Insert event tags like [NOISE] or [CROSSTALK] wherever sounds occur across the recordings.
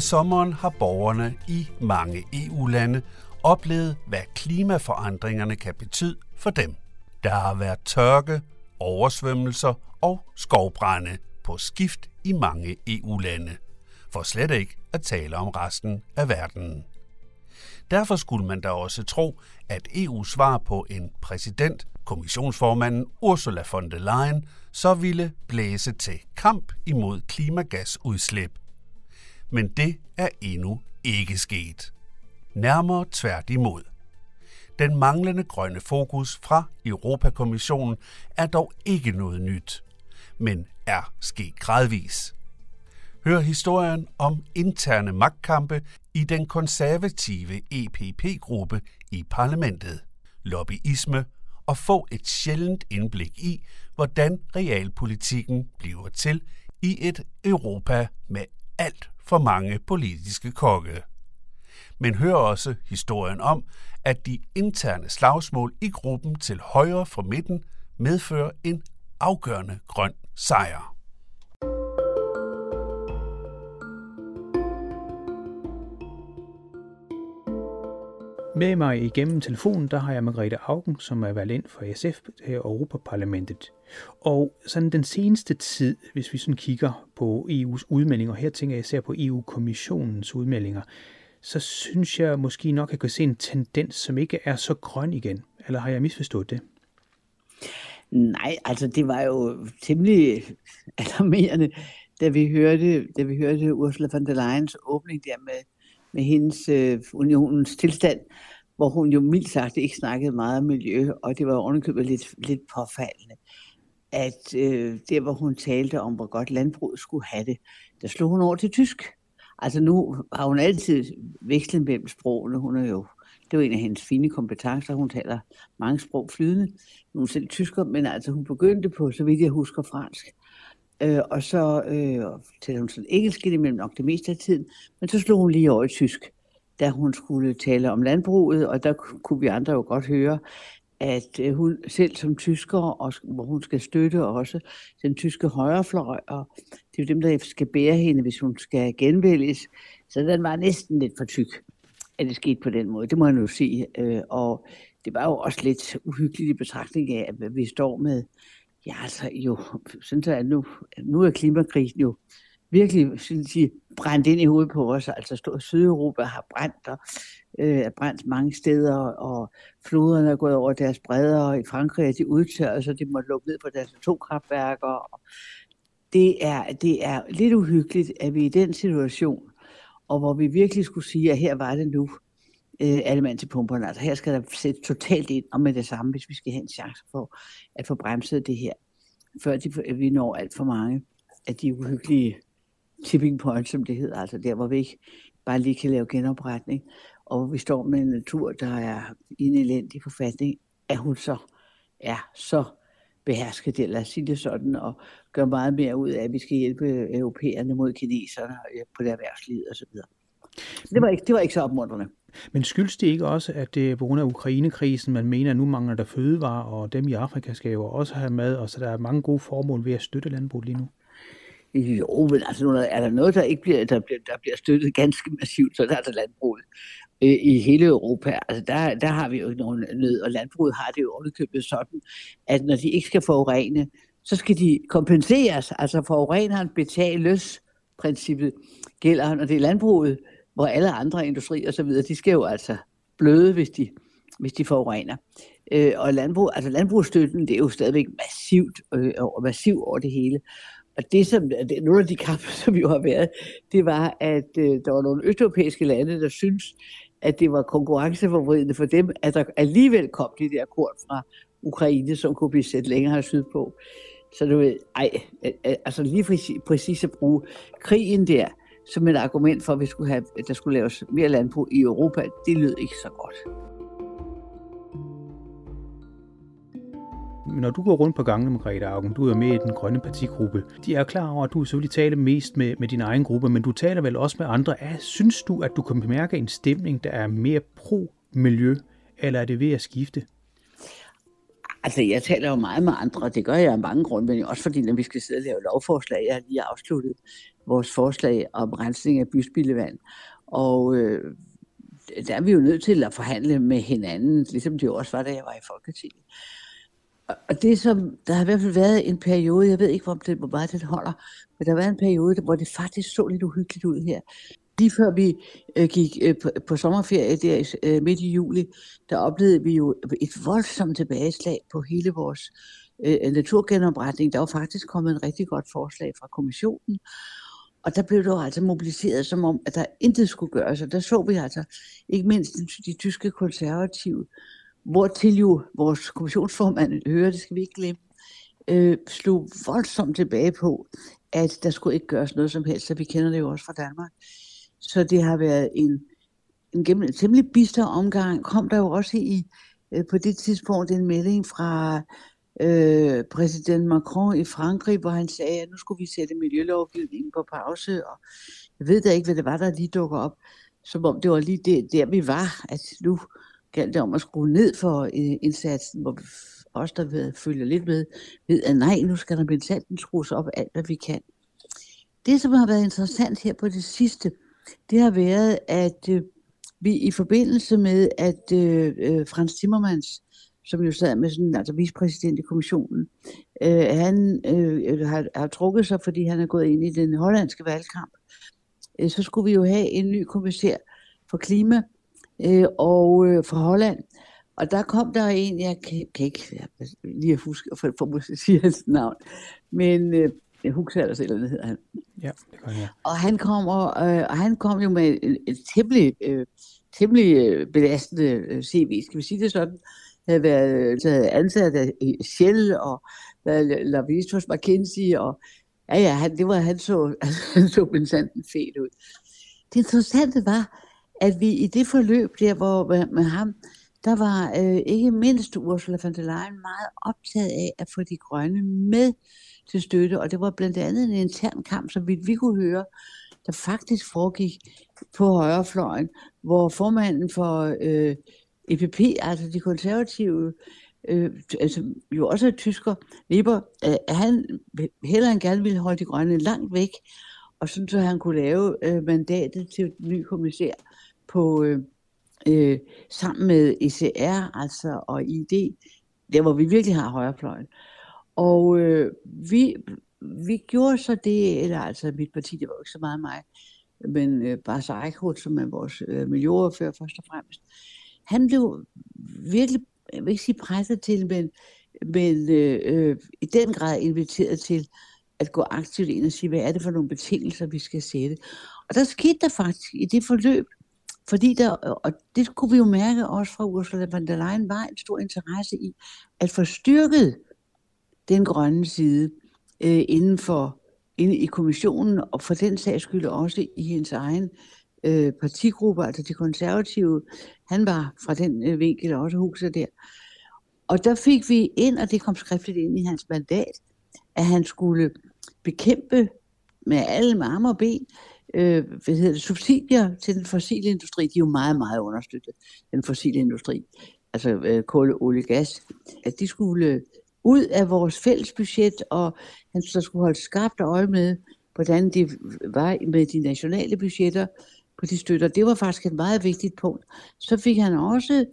af sommeren har borgerne i mange EU-lande oplevet, hvad klimaforandringerne kan betyde for dem. Der har været tørke, oversvømmelser og skovbrænde på skift i mange EU-lande, for slet ikke at tale om resten af verden. Derfor skulle man da også tro, at EU svar på en præsident, kommissionsformanden Ursula von der Leyen, så ville blæse til kamp imod klimagasudslip. Men det er endnu ikke sket. Nærmere tværtimod. Den manglende grønne fokus fra Europakommissionen er dog ikke noget nyt, men er sket gradvis. Hør historien om interne magtkampe i den konservative EPP-gruppe i parlamentet, lobbyisme og få et sjældent indblik i, hvordan realpolitikken bliver til i et Europa med alt for mange politiske kokke. Men hør også historien om, at de interne slagsmål i gruppen til højre for midten medfører en afgørende grøn sejr. Med mig igennem telefonen, der har jeg Margrethe Augen, som er valgt ind for SF og øh, Europaparlamentet. Og sådan den seneste tid, hvis vi sådan kigger på EU's udmeldinger, her tænker jeg især på EU-kommissionens udmeldinger, så synes jeg måske nok, at jeg kan se en tendens, som ikke er så grøn igen. Eller har jeg misforstået det? Nej, altså det var jo temmelig alarmerende, da vi hørte, da vi hørte Ursula von der Leyens åbning der med, med hendes øh, unionens tilstand, hvor hun jo mildt sagt ikke snakkede meget om miljø, og det var ovenikøbet lidt, lidt påfaldende, at øh, der hvor hun talte om, hvor godt landbruget skulle have det, der slog hun over til tysk. Altså nu har hun altid vekslet mellem sprogene. Hun er jo, det var en af hendes fine kompetencer. Hun taler mange sprog flydende. Hun er selv tysker, men altså hun begyndte på, så vidt jeg husker, fransk. Øh, og så øh, talte hun sådan engelsk imellem nok det meste af tiden, men så slog hun lige over i tysk, da hun skulle tale om landbruget, og der kunne vi andre jo godt høre, at øh, hun selv som tysker, og hvor hun skal støtte også den tyske højrefløj, og det er jo dem, der skal bære hende, hvis hun skal genvælges. Så den var næsten lidt for tyk, at det skete på den måde. Det må jeg nu sige. Øh, og det var jo også lidt uhyggeligt i betragtning af, at vi står med, ja altså jo, sådan så er nu, nu er klimakrisen jo virkelig synes jeg, brændt ind i hovedet på os. Altså Sydeuropa har brændt, og øh, er brændt mange steder, og floderne er gået over deres bredder, og i Frankrig er de udtørret, så de må lukke ned på deres atomkraftværker. Og det, er, det er lidt uhyggeligt, at vi er i den situation, og hvor vi virkelig skulle sige, at her var det nu, øh, alle mand til pumperne. Altså her skal der sætte totalt ind og med det samme, hvis vi skal have en chance for at få bremset det her, før de, øh, vi når alt for mange af de uhyggelige tipping points, som det hedder, altså der, hvor vi ikke bare lige kan lave genopretning, og vi står med en natur, der er i en elendig forfatning, at hun så er så behersket det, lad os sige det sådan, og gør meget mere ud af, at vi skal hjælpe øh, europæerne mod kineserne øh, på det erhvervsliv og så videre. Det var ikke, det var ikke så opmuntrende. Men skyldes det ikke også, at det er på grund af Ukrainekrisen, man mener, at nu mangler der fødevarer, og dem i Afrika skal jo også have mad, og så der er mange gode formål ved at støtte landbruget lige nu? Jo, men altså nu er der noget, der ikke bliver, der bliver, der bliver støttet ganske massivt, så der er der landbruget øh, i hele Europa. Altså der, der har vi jo ikke nogen nød, og landbruget har det jo underkøbet sådan, at når de ikke skal forurene, så skal de kompenseres. Altså forureneren betales princippet gælder, når det er landbruget, hvor alle andre industrier og så videre, de skal jo altså bløde, hvis de, hvis de forurener. Øh, og landbrug, altså landbrugsstøtten, det er jo stadigvæk massivt, øh, og massiv over det hele. Og det, som, det, nogle af de kampe, [LAUGHS] som jo har været, det var, at øh, der var nogle østeuropæiske lande, der synes, at det var konkurrenceforvridende for dem, at der alligevel kom de der kort fra Ukraine, som kunne blive sat længere sydpå. Så du ved, ej, altså lige præcis, præcis at bruge krigen der som et argument for, at vi skulle have, at der skulle laves mere landbrug i Europa, det lød ikke så godt. når du går rundt på gangene, Margrethe Augen, du er med i den grønne partigruppe, de er klar over, at du selvfølgelig taler mest med, med din egen gruppe, men du taler vel også med andre. Er, synes du, at du kan bemærke en stemning, der er mere pro-miljø, eller er det ved at skifte? Altså, jeg taler jo meget med andre, og det gør jeg af mange grunde, men også fordi, når vi skal sidde og lave lovforslag, jeg har lige afsluttet vores forslag om rensning af byspildevand. Og øh, der er vi jo nødt til at forhandle med hinanden, ligesom det også var, da jeg var i Folketinget. Og det som, der har i hvert fald været en periode, jeg ved ikke, om det, hvor meget det holder, men der har været en periode, hvor det faktisk så lidt uhyggeligt ud her. Lige før vi øh, gik øh, på, på sommerferie der øh, midt i juli, der oplevede vi jo et voldsomt tilbageslag på hele vores øh, naturgenopretning. Der var faktisk kommet en rigtig godt forslag fra kommissionen, og der blev det jo altså mobiliseret som om, at der intet skulle gøres, og der så vi altså ikke mindst de, tyske konservative, hvor til jo vores kommissionsformand hører, det skal vi ikke glemme, øh, slog voldsomt tilbage på, at der skulle ikke gøres noget som helst, så vi kender det jo også fra Danmark. Så det har været en, en, gennem, en temmelig bister omgang. Kom der jo også i, øh, på det tidspunkt en melding fra øh, præsident Macron i Frankrig, hvor han sagde, at nu skulle vi sætte miljølovgivningen på pause, og jeg ved da ikke, hvad det var, der lige dukker op, som om det var lige det, der, vi var, at nu galt det om at skrue ned for øh, indsatsen, hvor os, der ved, følger lidt med, ved, at nej, nu skal der blive skrues op alt, hvad vi kan. Det, som har været interessant her på det sidste, det har været, at øh, vi i forbindelse med, at øh, øh, Frans Timmermans, som jo sad med sådan, altså vicepræsident i kommissionen, øh, han øh, har, har trukket sig, fordi han er gået ind i den hollandske valgkamp, øh, så skulle vi jo have en ny kommissær for klima øh, og øh, for Holland. Og der kom der en, jeg kan, kan ikke lige huske, for, for at sige hans navn, men øh, Huxallers eller hvad hedder han. Ja, det gør jeg. Og han kom, og, øh, og han kom jo med et, et temmelig, øh, temmelig øh, belastende øh, CV, skal vi sige det sådan. Havde været havde ansat af Shell og lavist hos McKinsey, og ja, ja, han, det var, han så, [LAUGHS] han så benzanten fedt ud. Det interessante var, at vi i det forløb der, hvor med, med ham, der var øh, ikke mindst Ursula von der Leyen meget optaget af at få de grønne med til støtte, og det var blandt andet en intern kamp, som vi, vi kunne høre, der faktisk foregik på højrefløjen, hvor formanden for øh, EPP, altså de konservative, øh, altså jo også er tysker, Weber, øh, han heller end gerne ville holde de grønne langt væk, og sådan så han kunne lave øh, mandatet til en ny kommissær på, øh, øh, sammen med ECR altså, og ID, der hvor vi virkelig har højrefløjen. Og øh, vi, vi gjorde så det, eller altså mit parti, det var jo ikke så meget mig, men øh, Bas Eichholt, som er vores øh, miljøordfører først og fremmest, han blev virkelig, jeg vil ikke sige presset til, men, men øh, øh, i den grad inviteret til at gå aktivt ind og sige, hvad er det for nogle betingelser, vi skal sætte. Og der skete der faktisk i det forløb, fordi der, og det kunne vi jo mærke også fra Ursula von der Leyen, var en stor interesse i at få styrket den grønne side øh, inden for inde i kommissionen, og for den sags skyld også i hendes egen øh, partigruppe, altså de konservative. Han var fra den øh, vinkel også huset der. Og der fik vi ind, og det kom skriftligt ind i hans mandat, at han skulle bekæmpe med alle med arme og ben øh, hvad hedder det, subsidier til den fossile industri. De er jo meget, meget understøttet, den fossile industri, altså øh, kul, olie, gas. At de skulle ud af vores fælles budget, og han så skulle holde skarpt øje med, hvordan det var med de nationale budgetter på de støtter. Det var faktisk et meget vigtigt punkt. Så fik han også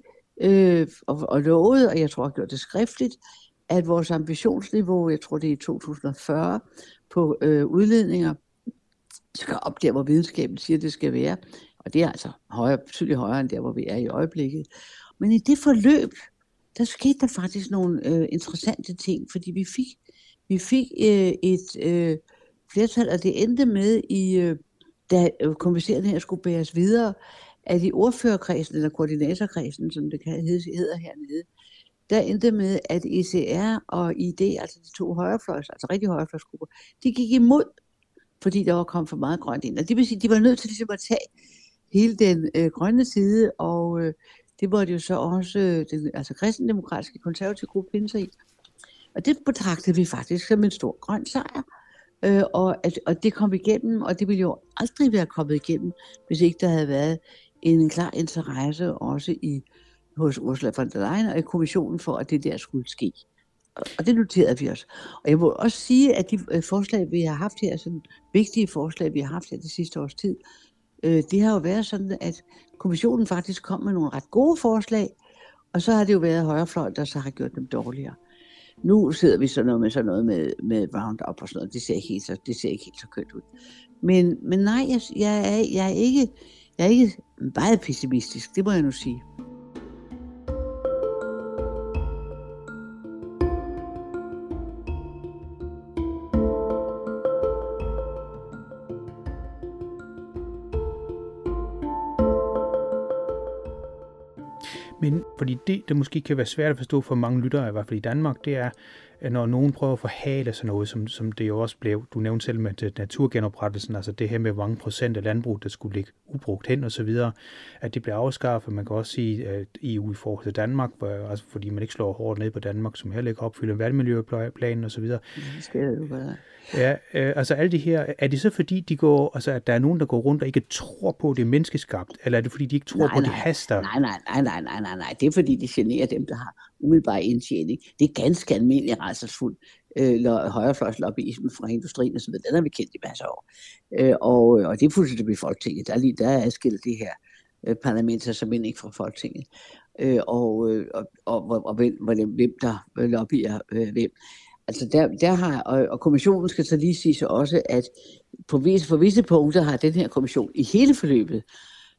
øh, og, og lovet, og jeg tror, jeg gjorde det skriftligt, at vores ambitionsniveau, jeg tror det er i 2040, på øh, udledninger, skal op der, hvor videnskaben siger, det skal være. Og det er altså højere, betydeligt højere end der, hvor vi er i øjeblikket. Men i det forløb, der skete der faktisk nogle øh, interessante ting, fordi vi fik, vi fik øh, et øh, flertal, og det endte med, i, øh, da øh, konverserende her skulle bæres videre, at i ordførerkredsen, eller koordinatorkredsen, som det kan hedder hernede, der endte med, at ECR og ID, altså de to højrefløjs, altså rigtig højrefløjsgrupper, de gik imod, fordi der var kommet for meget grønt ind. Og det vil sige, at de var nødt til ligesom at tage hele den øh, grønne side, og øh, det var det jo så også øh, den altså kristendemokratiske konservative gruppe finde sig i. Og det betragtede vi faktisk som en stor grøn sejr. Øh, og, at, og det kom igennem, og det ville jo aldrig være kommet igennem, hvis ikke der havde været en klar interesse også i hos Ursula von der Leyen og i kommissionen for, at det der skulle ske. og det noterede vi os. Og jeg må også sige, at de øh, forslag, vi har haft her, sådan vigtige forslag, vi har haft her det sidste års tid, øh, det har jo været sådan, at kommissionen faktisk kom med nogle ret gode forslag, og så har det jo været højrefløjen, der så har gjort dem dårligere. Nu sidder vi så noget med sådan noget med, med Roundup og sådan noget. Det ser ikke helt så, det ser ikke helt så kønt ud. Men, men nej, jeg, jeg, er, jeg, er ikke, jeg er ikke meget pessimistisk, det må jeg nu sige. Men fordi det, der måske kan være svært at forstå for mange lyttere, i hvert fald i Danmark, det er, når nogen prøver at forhale sådan noget, som, som det jo også blev, du nævnte selv med naturgenoprettelsen, altså det her med, hvor mange procent af landbrug, der skulle ligge ubrugt hen og så videre, at det bliver afskaffet. Man kan også sige, at EU i forhold til Danmark, altså fordi man ikke slår hårdt ned på Danmark, som heller ikke opfylder valgmiljøplanen og så videre. Det skal jo være. Ja, øh, altså alle de her, er det så fordi, de går, altså, at der er nogen, der går rundt og ikke tror på, at det er menneskeskabt, eller er det fordi, de ikke tror nej, på, at det haster? Nej, nej, nej, nej, nej, nej, nej. Det er fordi, det generer dem, der har umiddelbar indtjening. Det er ganske almindelig rejsersfuld øh, højrefløjslobbyisme fra industrien og så videre. Den har vi kendt i masser af år. Øh, og, og det er fuldstændig ved Folketinget. Der er, lige, der er adskilt det her øh, parlamenter, som end ikke fra Folketinget. Øh, og, øh, og, og, og, og hvem, hvem der øh, lobbyer øh, hvem. Altså der, der har, og, og kommissionen skal så lige sige så også, at på visse, på visse punkter har den her kommission i hele forløbet,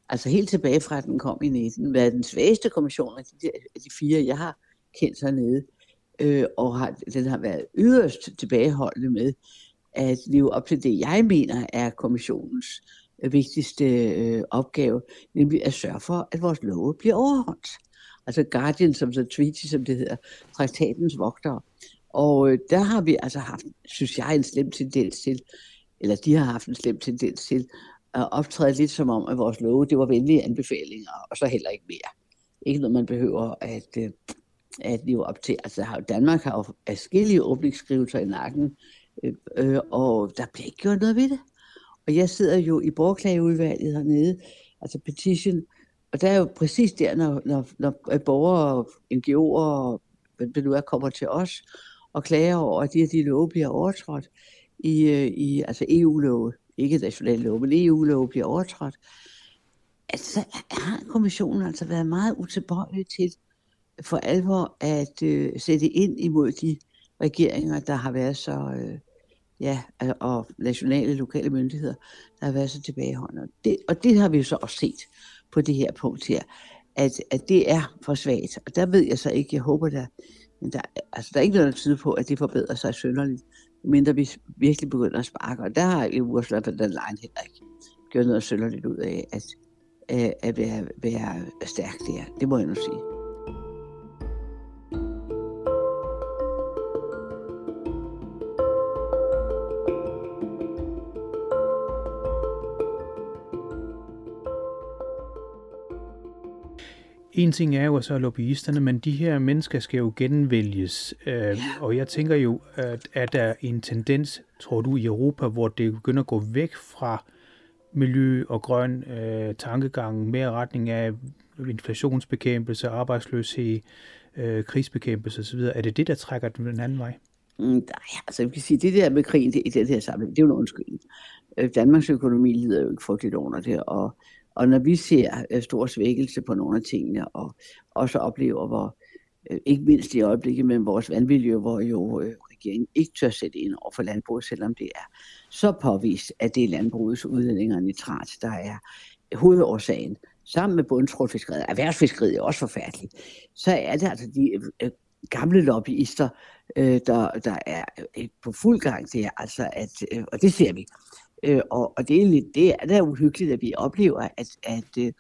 altså helt tilbage fra, at den kom i 19, været den svageste kommission af de, af de fire, jeg har kendt hernede, øh, og har, den har været yderst tilbageholdende med at leve op til det, jeg mener er kommissionens øh, vigtigste øh, opgave, nemlig at sørge for, at vores love bliver overholdt. Altså Guardian, of the Treaty, som det hedder, traktatens vogtere. Og øh, der har vi altså haft, synes jeg, en slem tendens til, eller de har haft en slem tendens til, at optræde lidt som om, at vores love, det var venlige anbefalinger, og så heller ikke mere. Ikke noget, man behøver at, øh, at leve op til. Altså Danmark har jo afskillige åbningsskrivelser i nakken, øh, øh, og der bliver ikke gjort noget ved det. Og jeg sidder jo i borgerklageudvalget hernede, altså petition, og der er jo præcis der, når, når, når øh, borgere, NGO'er og hvem det nu er, kommer til os, og klager over, at de her de love bliver overtrådt i, øh, i altså EU-love, ikke nationale love, men EU-love bliver overtrådt, altså har kommissionen altså været meget utilbøjelig til for alvor at øh, sætte ind imod de regeringer, der har været så, øh, ja, og nationale, lokale myndigheder, der har været så tilbageholdende. Det, og det har vi jo så også set på det her punkt her, at, at det er for svagt. Og der ved jeg så ikke, jeg håber da, men der, altså, der er ikke noget, der tyder på, at det forbedrer sig synderligt, mindre vi virkelig begynder at sparke. Og der har Ursula von der Leyen heller ikke gjort noget synderligt ud af at, øh, at være, være stærk der. Det må jeg nu sige. En ting er jo så lobbyisterne, men de her mennesker skal jo genvælges. Øh, ja. Og jeg tænker jo, at er der en tendens, tror du, i Europa, hvor det begynder at gå væk fra miljø og grøn øh, tankegang, mere retning af inflationsbekæmpelse, arbejdsløshed, øh, krigsbekæmpelse osv. Er det det, der trækker den anden vej? Mm, nej, altså jeg kan sige, det der med krigen det, i den her sammenhæng, det er jo en undskyldning. Øh, Danmarks økonomi lider jo ikke frygteligt under det, og og når vi ser øh, stor svækkelse på nogle af tingene, og også oplever, hvor øh, ikke mindst i øjeblikket med vores vandmiljø, hvor jo øh, regeringen ikke tør sætte ind over for landbruget, selvom det er så påvist, at det er landbrugets udledninger af nitrat, der er hovedårsagen, sammen med bundtrålfiskeriet, erhvervsfiskeriet er også forfærdeligt, så er det altså de øh, øh gamle lobbyister, øh, der, der er øh, på fuld gang. Til, altså at, øh, og det ser vi, Øh, og, og det, er lidt, det er da uhyggeligt, at vi oplever, at, at øh,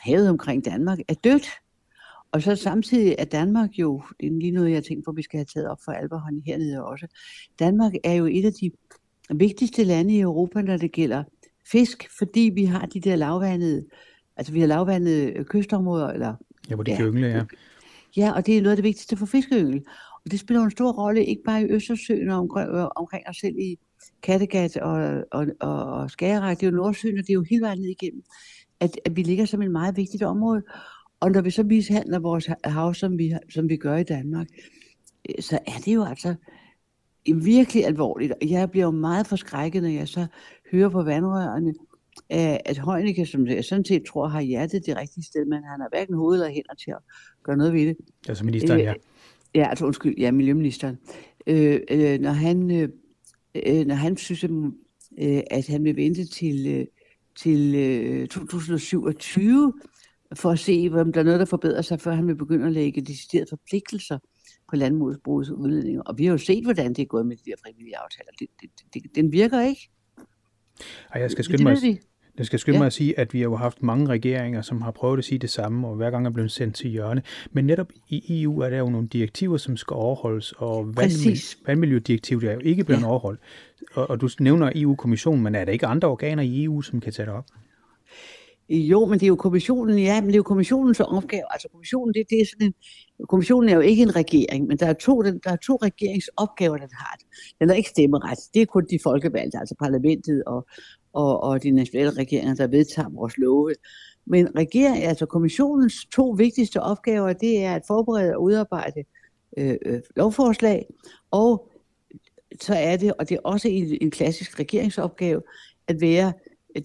havet omkring Danmark er dødt. Og så samtidig er Danmark jo, det er lige noget, jeg tænker på, vi skal have taget op for alvorhånd hernede også. Danmark er jo et af de vigtigste lande i Europa, når det gælder fisk, fordi vi har de der lavvandede, altså vi har lavvandede kystområder, eller... Ja, hvor de ja, kan yngle, ja. Ja, og det er noget af det vigtigste for fiskeyngel. Og det spiller en stor rolle, ikke bare i Østersøen og omkring, omkring os selv i, Kattegat og, og, og, og Skagerrak, det er jo Nordsøen, og det er jo hele vejen ned igennem, at, at vi ligger som et meget vigtigt område. Og når vi så mishandler vores hav, som vi, som vi gør i Danmark, øh, så er det jo altså virkelig alvorligt. Og jeg bliver jo meget forskrækket, når jeg så hører på vandrørene, at Højneke, som jeg sådan set tror har hjertet det rigtige sted, men han har hverken hoved eller hænder til at gøre noget ved det. Altså ministeren, ja. Ja, altså undskyld, ja, miljøministeren. Øh, øh, når, han, øh, øh når han synes, øh, at han vil vente til, øh, til øh, 2027 for at se, om der er noget, der forbedrer sig, før han vil begynde at lægge deciderede forpligtelser på landbrugsbrugets udledninger. Og vi har jo set, hvordan det er gået med de der frivillige aftaler. Det, det, det, den virker ikke. Ej, jeg skal skynde mig, jeg skal skynde ja. mig at sige, at vi har jo haft mange regeringer, som har prøvet at sige det samme, og hver gang er blevet sendt til hjørne. Men netop i EU er der jo nogle direktiver, som skal overholdes, og vandmiljø, vandmiljødirektivet er jo ikke blevet ja. overholdt. Og, og du nævner EU-kommissionen, men er der ikke andre organer i EU, som kan tage det op? Jo, men det er jo kommissionen, ja, men det er jo kommissionens opgave. Altså kommissionen, det, det er sådan en, kommissionen er jo ikke en regering, men der er to, der er to regeringsopgaver, den har. Den er ikke stemmeret. Det er kun de folkevalgte, altså parlamentet og, og, og de nationale regeringer, der vedtager vores love. Men regering, altså kommissionens to vigtigste opgaver, det er at forberede og udarbejde øh, øh, lovforslag, og så er det, og det er også en, en klassisk regeringsopgave, at være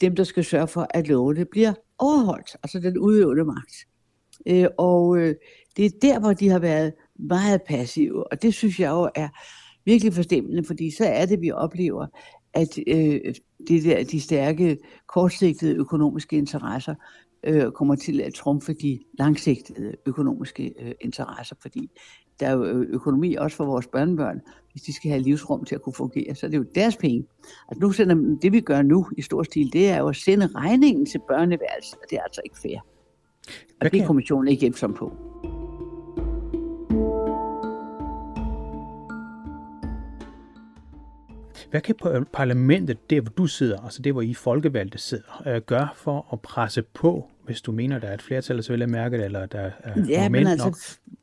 dem, der skal sørge for, at lovene bliver overholdt, altså den udøvende magt. Øh, og øh, det er der, hvor de har været meget passive, og det synes jeg jo er virkelig forstemmende, fordi så er det, vi oplever, at øh, det der, de stærke, kortsigtede økonomiske interesser øh, kommer til at trumfe de langsigtede økonomiske øh, interesser, fordi der er jo øh, økonomi også for vores børnebørn. Hvis de skal have livsrum til at kunne fungere, så er det jo deres penge. Altså nu sender, det vi gør nu i stor stil, det er jo at sende regningen til børneværelset, og det er altså ikke fair. Og det er kommissionen ikke hjælpsom på. Hvad kan parlamentet, der hvor du sidder, altså det hvor I folkevalgte sidder, øh, gøre for at presse på, hvis du mener, der er et flertal, så vil jeg mærke det, eller der er ja, men altså,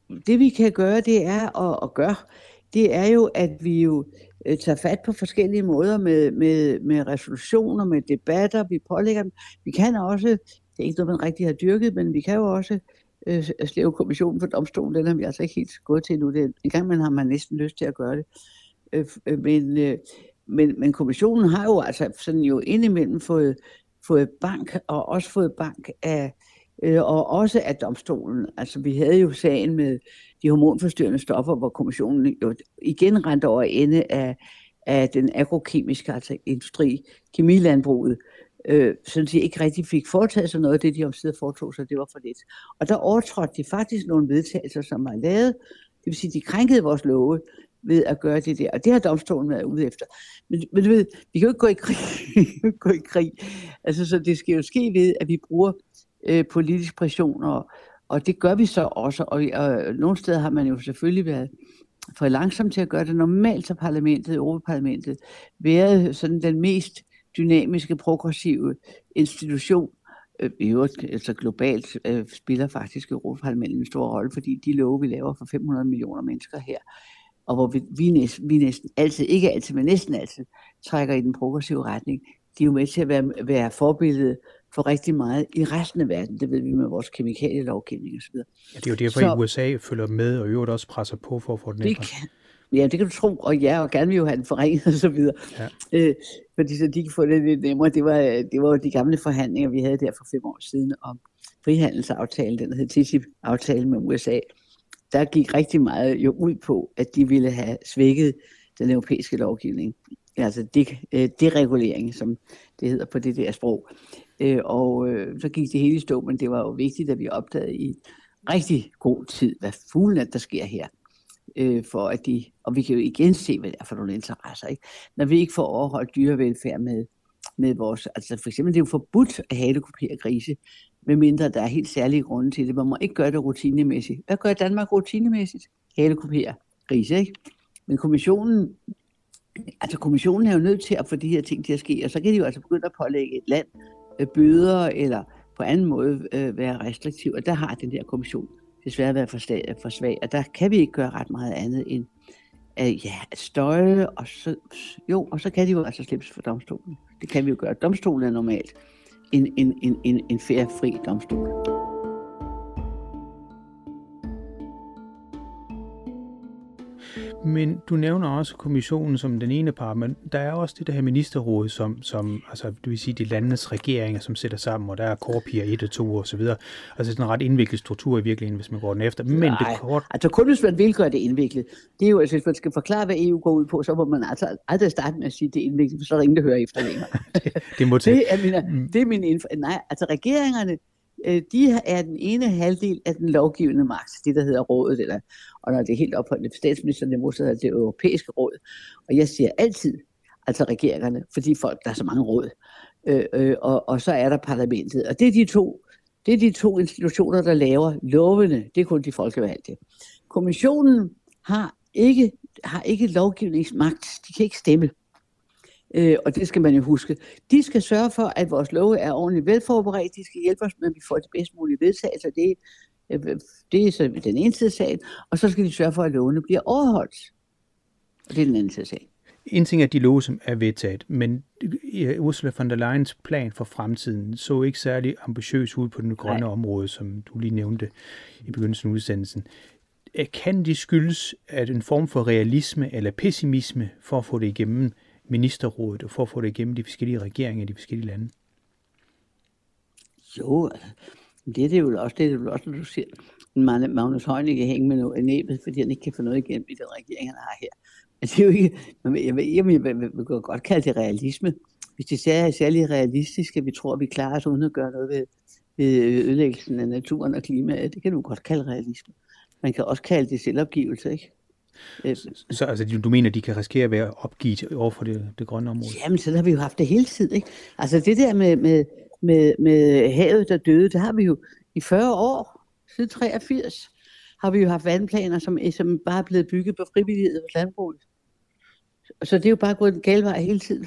nok? det vi kan gøre, det er at, at gøre, det er jo, at vi jo øh, tager fat på forskellige måder med, med, med resolutioner, med debatter, vi pålægger dem. Vi kan også, det er ikke noget, man rigtig har dyrket, men vi kan jo også øh, slæve kommissionen for domstolen, den har vi altså ikke helt gået til nu. Det, en gang man har man næsten lyst til at gøre det. Øh, øh men, øh, men, men kommissionen har jo altså sådan jo indimellem fået, fået bank, og også fået bank af, øh, og også af domstolen. Altså vi havde jo sagen med de hormonforstyrrende stoffer, hvor kommissionen jo igen rendte over ende af, af den agrokemiske altså industri, kemilandbruget, øh, sådan de ikke rigtig fik foretaget sig noget af det, de omsider foretog sig, det var for lidt. Og der overtrådte de faktisk nogle vedtagelser, som var lavet, det vil sige, de krænkede vores love, ved at gøre det der. Og det har domstolen været ude efter. Men, men du ved, vi kan jo ikke gå i krig. [LAUGHS] gå i krig. Altså, så det skal jo ske ved, at vi bruger øh, politisk pression, og, og det gør vi så også. Og, og nogle steder har man jo selvfølgelig været for langsom til at gøre det. Normalt så parlamentet, Europaparlamentet, været sådan den mest dynamiske, progressive institution, øh, i øvrigt, altså globalt øh, spiller faktisk Europaparlamentet en stor rolle, fordi de love, vi laver for 500 millioner mennesker her, og hvor vi, vi, næsten, vi næsten altid, ikke altid, men næsten altid, trækker i den progressive retning, de er jo med til at være, være forbillede for rigtig meget i resten af verden. Det ved vi med vores kemikalielovgivning osv. Ja, det er jo derfor, så, at USA følger med, og øvrigt også presser på for at få den det kan, Ja, det kan du tro, og ja, og gerne vil jo have den forringet og så videre. Ja. Øh, fordi så de kan få det lidt nemmere. Det var, det var jo de gamle forhandlinger, vi havde der for fem år siden om frihandelsaftalen, den hed TTIP-aftalen med USA der gik rigtig meget jo ud på, at de ville have svækket den europæiske lovgivning. Altså det, øh, deregulering, som det hedder på det der sprog. Øh, og øh, så gik det hele i stå, men det var jo vigtigt, at vi opdagede i rigtig god tid, hvad fuglen der sker her. Øh, for at de, og vi kan jo igen se, hvad det er for nogle interesser. Ikke? Når vi ikke får overholdt dyrevelfærd med, med vores, altså for eksempel det er jo forbudt at halekopere grise, medmindre der er helt særlige grunde til det. Man må ikke gøre det rutinemæssigt. Hvad gør Danmark rutinemæssigt? Halekopere grise, ikke? Men kommissionen, altså kommissionen er jo nødt til at få de her ting til at ske, og så kan de jo altså begynde at pålægge et land øh, bøder eller på anden måde øh, være restriktiv, og der har den der kommission desværre været for, stag, for svag, og der kan vi ikke gøre ret meget andet end at, ja, at støje, og så, jo, og så kan de jo altså slippes for domstolen. Det kan vi jo gøre. Domstolen er normalt en, en, en, en, en fair, fri domstol. Men du nævner også kommissionen som den ene part, men der er også det der her ministerråd, som, som altså, det vil sige de landenes regeringer, som sætter sammen, og der er korpier 1 og 2 og så videre. Altså sådan en ret indviklet struktur i virkeligheden, hvis man går den efter. Men Nej, det kort... altså kun hvis man vil gøre det indviklet. Det er jo, altså hvis man skal forklare, hvad EU går ud på, så må man altså aldrig starte med at sige, at det er indviklet, for så er der ingen, der hører efter længere. [LAUGHS] det, det må. Det er, min, det er min info. Nej, altså regeringerne, øh, de er den ene halvdel af den lovgivende magt, det der hedder rådet, eller, og når det er helt op på statsministerniveau, så hedder det europæiske råd. Og jeg siger altid, altså regeringerne, fordi folk, der er så mange råd. Øh, øh, og, og så er der parlamentet. Og det er de to det er de to institutioner, der laver lovene. Det er kun de folkevalgte. Kommissionen har ikke, har ikke lovgivningsmagt. De kan ikke stemme. Øh, og det skal man jo huske. De skal sørge for, at vores love er ordentligt velforberedt. De skal hjælpe os med, at vi får det bedst mulige vedtagelser. Det, øh, det er så den ene side af sagen. Og så skal de sørge for, at lovene bliver overholdt. Og det er den anden side af sagen. En ting er de love, som er vedtaget, men Ursula von der Leyens plan for fremtiden så ikke særlig ambitiøs ud på den grønne Nej. område, som du lige nævnte i begyndelsen af udsendelsen. Kan det skyldes, at en form for realisme eller pessimisme for at få det igennem ministerrådet og for at få det igennem de forskellige regeringer i de forskellige lande? Jo, altså, det er det jo også, det er det jo også, når du siger, Magnus Heunicke kan hænge med noget i næbet, fordi han ikke kan få noget igennem i den regering, han har her. Men det er jo ikke, jeg, jeg, jeg, jeg, jeg vil godt kalde det realisme. Hvis det er særlig realistisk, at vi tror, at vi klarer os uden at gøre noget ved, ved ødelæggelsen af naturen og klimaet, det kan du godt kalde realisme. Man kan også kalde det selvopgivelse, ikke? Øh, så altså, du mener, de kan risikere at være opgivet over for det, det grønne område? Jamen, så har vi jo haft det hele tiden. Ikke? Altså det der med, med, med, med havet, der døde, det har vi jo i 40 år, siden 83, har vi jo haft vandplaner, som, som bare er blevet bygget på frivillighed hos landbruget. Så det er jo bare gået den gale vej hele tiden.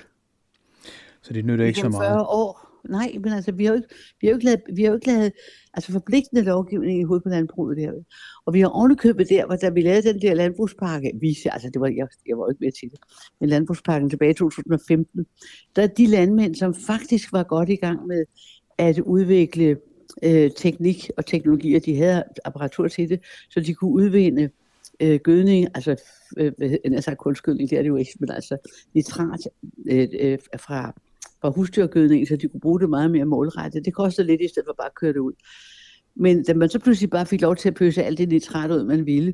Så det nytter ikke så meget? 40 år. Nej, men altså, vi har jo ikke, vi har jo ikke lavet, vi har jo ikke lavet altså forpligtende lovgivning i hovedet på landbruget der. Og vi har ovenikøbet der, hvor da vi lavede den der landbrugspakke, vi, altså det var, jeg, jeg var jo ikke med til det, men landbrugspakken tilbage i 2015, der de landmænd, som faktisk var godt i gang med at udvikle øh, teknik og teknologier, de havde apparatur til det, så de kunne udvinde øh, gødning, altså øh, altså kunstgødning, det er det jo ikke, men altså nitrat øh, øh, fra fra husdyrgødning, så de kunne bruge det meget mere målrettet. Det kostede lidt i stedet for bare at køre det ud. Men da man så pludselig bare fik lov til at pøse alt det nitrat ud, man ville,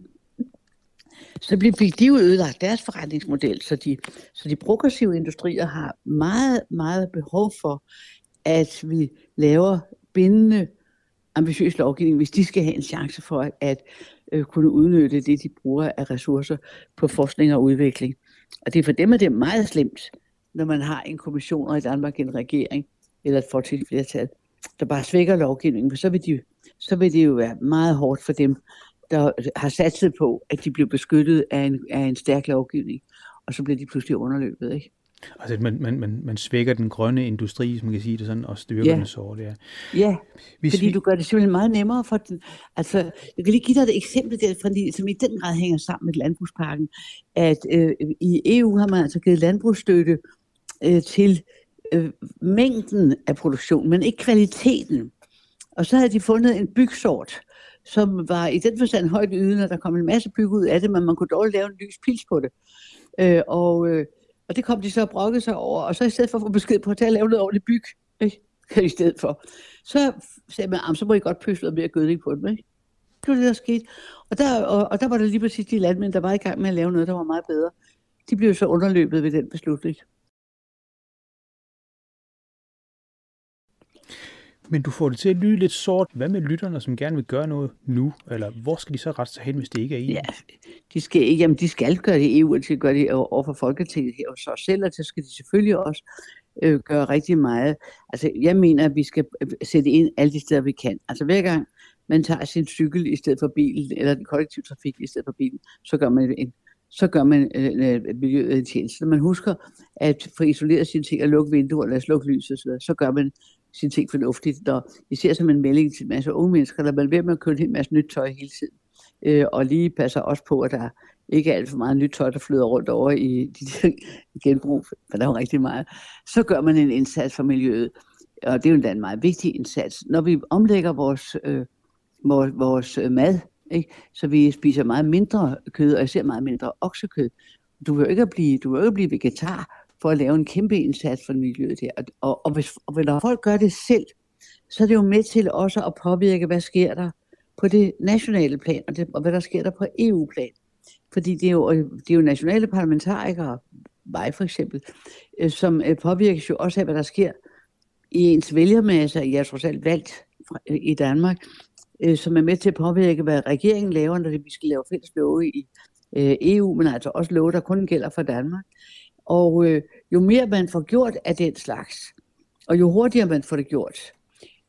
så fik de jo ødelagt deres forretningsmodel, så de, så de progressive industrier har meget, meget behov for, at vi laver bindende, ambitiøs lovgivning, hvis de skal have en chance for at øh, kunne udnytte det, de bruger af ressourcer på forskning og udvikling. Og det er for dem, at det er meget slemt, når man har en kommission og i Danmark en regering eller et folketingsflertal, der bare svækker lovgivningen, for så vil, de, så vil det jo være meget hårdt for dem, der har sat sig på, at de bliver beskyttet af en, af en stærk lovgivning, og så bliver de pludselig underløbet, ikke? Altså, man, man, man, man svækker den grønne industri, som man kan sige det sådan, og styrker ja. den det er. Ja, Hvis fordi vi... du gør det simpelthen meget nemmere for den. Altså, jeg kan lige give dig et eksempel der, fordi, som i den grad hænger sammen med landbrugsparken, at øh, i EU har man altså givet landbrugsstøtte øh, til øh, mængden af produktion, men ikke kvaliteten. Og så havde de fundet en bygsort, som var i den forstand højt ydende, og der kom en masse byg ud af det, men man kunne dårligt lave en lys pils på det. Øh, og, øh, og det kom de så og brokke sig over, og så i stedet for at få besked på at tage at lave noget ordentligt byg, ikke? [LAUGHS] i stedet for, så sagde man, så må I godt pøse noget mere gødning på dem. Ikke? Det var det, der skete. Og der, og, og der var det lige præcis de landmænd, der var i gang med at lave noget, der var meget bedre. De blev så underløbet ved den beslutning. Men du får det til at lyde lidt sort. Hvad med lytterne, som gerne vil gøre noget nu? Eller hvor skal de så rette sig hen, hvis det ikke er EU? Ja, de skal, ikke, jamen, de skal gøre det i EU, og de skal gøre det over for Folketinget her og så selv, og så skal de selvfølgelig også øh, gøre rigtig meget. Altså, jeg mener, at vi skal øh, sætte ind alle de steder, vi kan. Altså, hver gang man tager sin cykel i stedet for bilen, eller den kollektive trafik i stedet for bilen, så gør man en så gør man øh, øh miljøet en tjeneste. Når man husker at få isoleret sine ting og lukke vinduer eller slukke lyset, så, så gør man sine ting fornuftigt. Og især som en melding til en masse unge mennesker, der man ved med at købe en masse nyt tøj hele tiden. Øh, og lige passer også på, at der ikke er alt for meget nyt tøj, der flyder rundt over i de der [LAUGHS] genbrug, for der er jo rigtig meget. Så gør man en indsats for miljøet. Og det er jo en meget vigtig indsats. Når vi omlægger vores, øh, vores, vores øh, mad, Ikke? Så vi spiser meget mindre kød, og især meget mindre oksekød. Du vil jo ikke blive, du vil ikke blive vegetar for at lave en kæmpe indsats for miljøet der. Og, og, og, hvis, og når folk gør det selv, så er det jo med til også at påvirke, hvad sker der på det nationale plan, og, det, og hvad der sker der på EU-plan. Fordi det er, jo, det er jo nationale parlamentarikere, mig for eksempel, øh, som øh, påvirkes jo også af, hvad der sker i ens vælgermasse. Jeg er trods alt valgt øh, i Danmark, som er med til at påvirke, hvad regeringen laver, når vi skal lave fælles love i EU, men altså også love, der kun gælder for Danmark. Og øh, jo mere man får gjort af den slags, og jo hurtigere man får det gjort,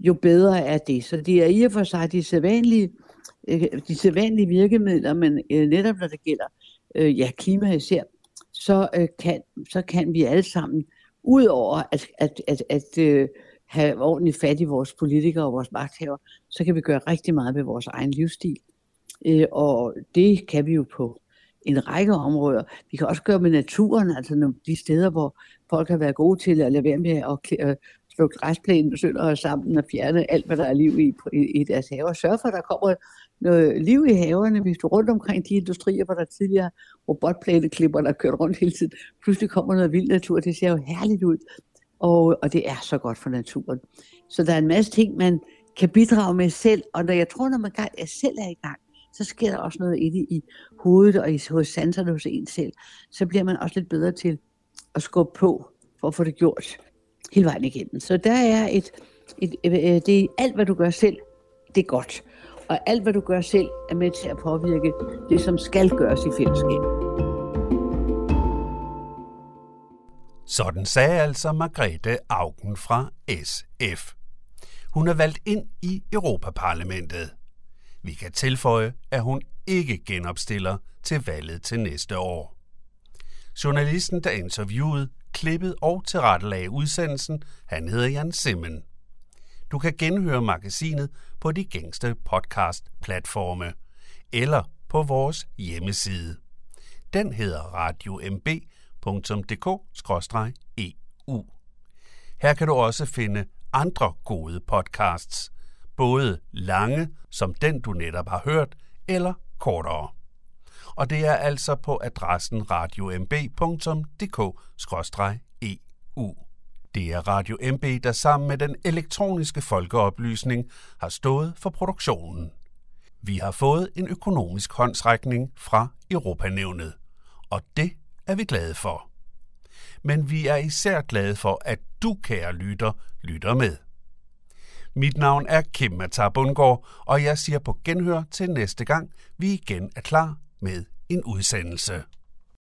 jo bedre er det. Så det er i og for sig de sædvanlige, øh, de sædvanlige virkemidler, men øh, netop når det gælder ja, klima især, så, øh, kan, så kan vi alle sammen, udover at, at, at, at øh, have ordentligt fat i vores politikere og vores magthaver, så kan vi gøre rigtig meget ved vores egen livsstil. Øh, og det kan vi jo på en række områder. Vi kan også gøre med naturen, altså de steder, hvor folk har været gode til at lade være med at øh, slå græsplænen sønder sammen og fjerne alt, hvad der er liv i, i, i deres haver. Sørg for, at der kommer noget liv i haverne, hvis du rundt omkring de industrier, hvor der tidligere robotplæneklipper, der kørt rundt hele tiden, pludselig kommer noget vild natur, det ser jo herligt ud, og, og det er så godt for naturen. Så der er en masse ting, man kan bidrage med selv, og når jeg tror, når man selv er i gang, så sker der også noget inde i hovedet og i, hos sanserne hos en selv. Så bliver man også lidt bedre til at skubbe på for at få det gjort hele vejen igennem. Så der er et, et, et, et det er alt, hvad du gør selv, det er godt. Og alt, hvad du gør selv, er med til at påvirke det, som skal gøres i fællesskab. Sådan sagde altså Margrethe Augen fra SF. Hun er valgt ind i Europaparlamentet. Vi kan tilføje, at hun ikke genopstiller til valget til næste år. Journalisten, der interviewede, klippet og tilrettelagde udsendelsen, han hedder Jan Simmen. Du kan genhøre magasinet på de gængste podcast-platforme eller på vores hjemmeside. Den hedder radiomb.dk-eu. E Her kan du også finde andre gode podcasts, både lange, som den du netop har hørt, eller kortere. Og det er altså på adressen radiomb.dk-eu. Det er Radio MB, der sammen med den elektroniske folkeoplysning har stået for produktionen. Vi har fået en økonomisk håndsrækning fra Europanævnet, og det er vi glade for. Men vi er især glade for, at du, kære lytter, lytter med. Mit navn er Kim Matar Bundgaard, og jeg siger på genhør til næste gang, vi igen er klar med en udsendelse.